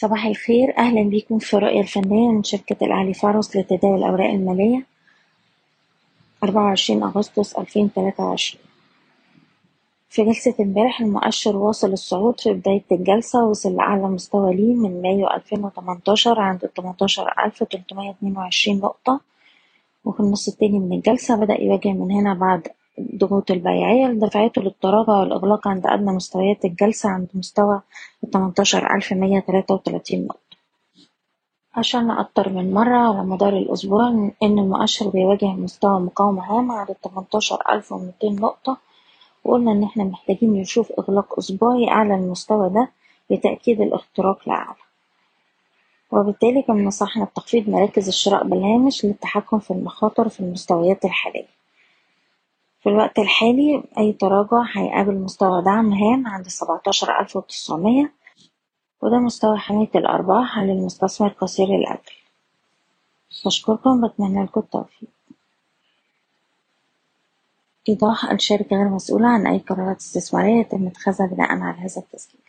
صباح الخير. أهلا بكم في الرؤية الفنية من شركة الأهلي فارس لتداول الأوراق المالية. أربعة وعشرين أغسطس ألفين تلاتة وعشرين. في جلسة امبارح المؤشر واصل الصعود في بداية الجلسة وصل لأعلى مستوى ليه من مايو ألفين وتمنتاشر عند تمنتاشر ألف تلتمية اتنين وعشرين نقطة. وفي النص التاني من الجلسة بدأ يواجه من هنا بعد الضغوط البيعية دفعته للتراجع والإغلاق عند أدنى مستويات الجلسة عند مستوى التمنتاشر ألف مية تلاتة وتلاتين نقطة. أشرنا أكتر من مرة على مدار الأسبوع إن المؤشر بيواجه مستوى مقاومة هام عند التمنتاشر ألف ومتين نقطة وقلنا إن إحنا محتاجين نشوف إغلاق أسبوعي أعلى المستوى ده لتأكيد الاختراق لأعلى وبالتالي كان نصحنا بتخفيض مراكز الشراء بالهامش للتحكم في المخاطر في المستويات الحالية. في الوقت الحالي أي تراجع هيقابل مستوى دعم هام عند سبعتاشر ألف وتسعمية وده مستوى حماية الأرباح للمستثمر قصير الأجل بشكركم بتمنى لكم التوفيق. إيضاح الشركة غير مسؤولة عن أي قرارات استثمارية يتم اتخاذها بناء على هذا التسجيل.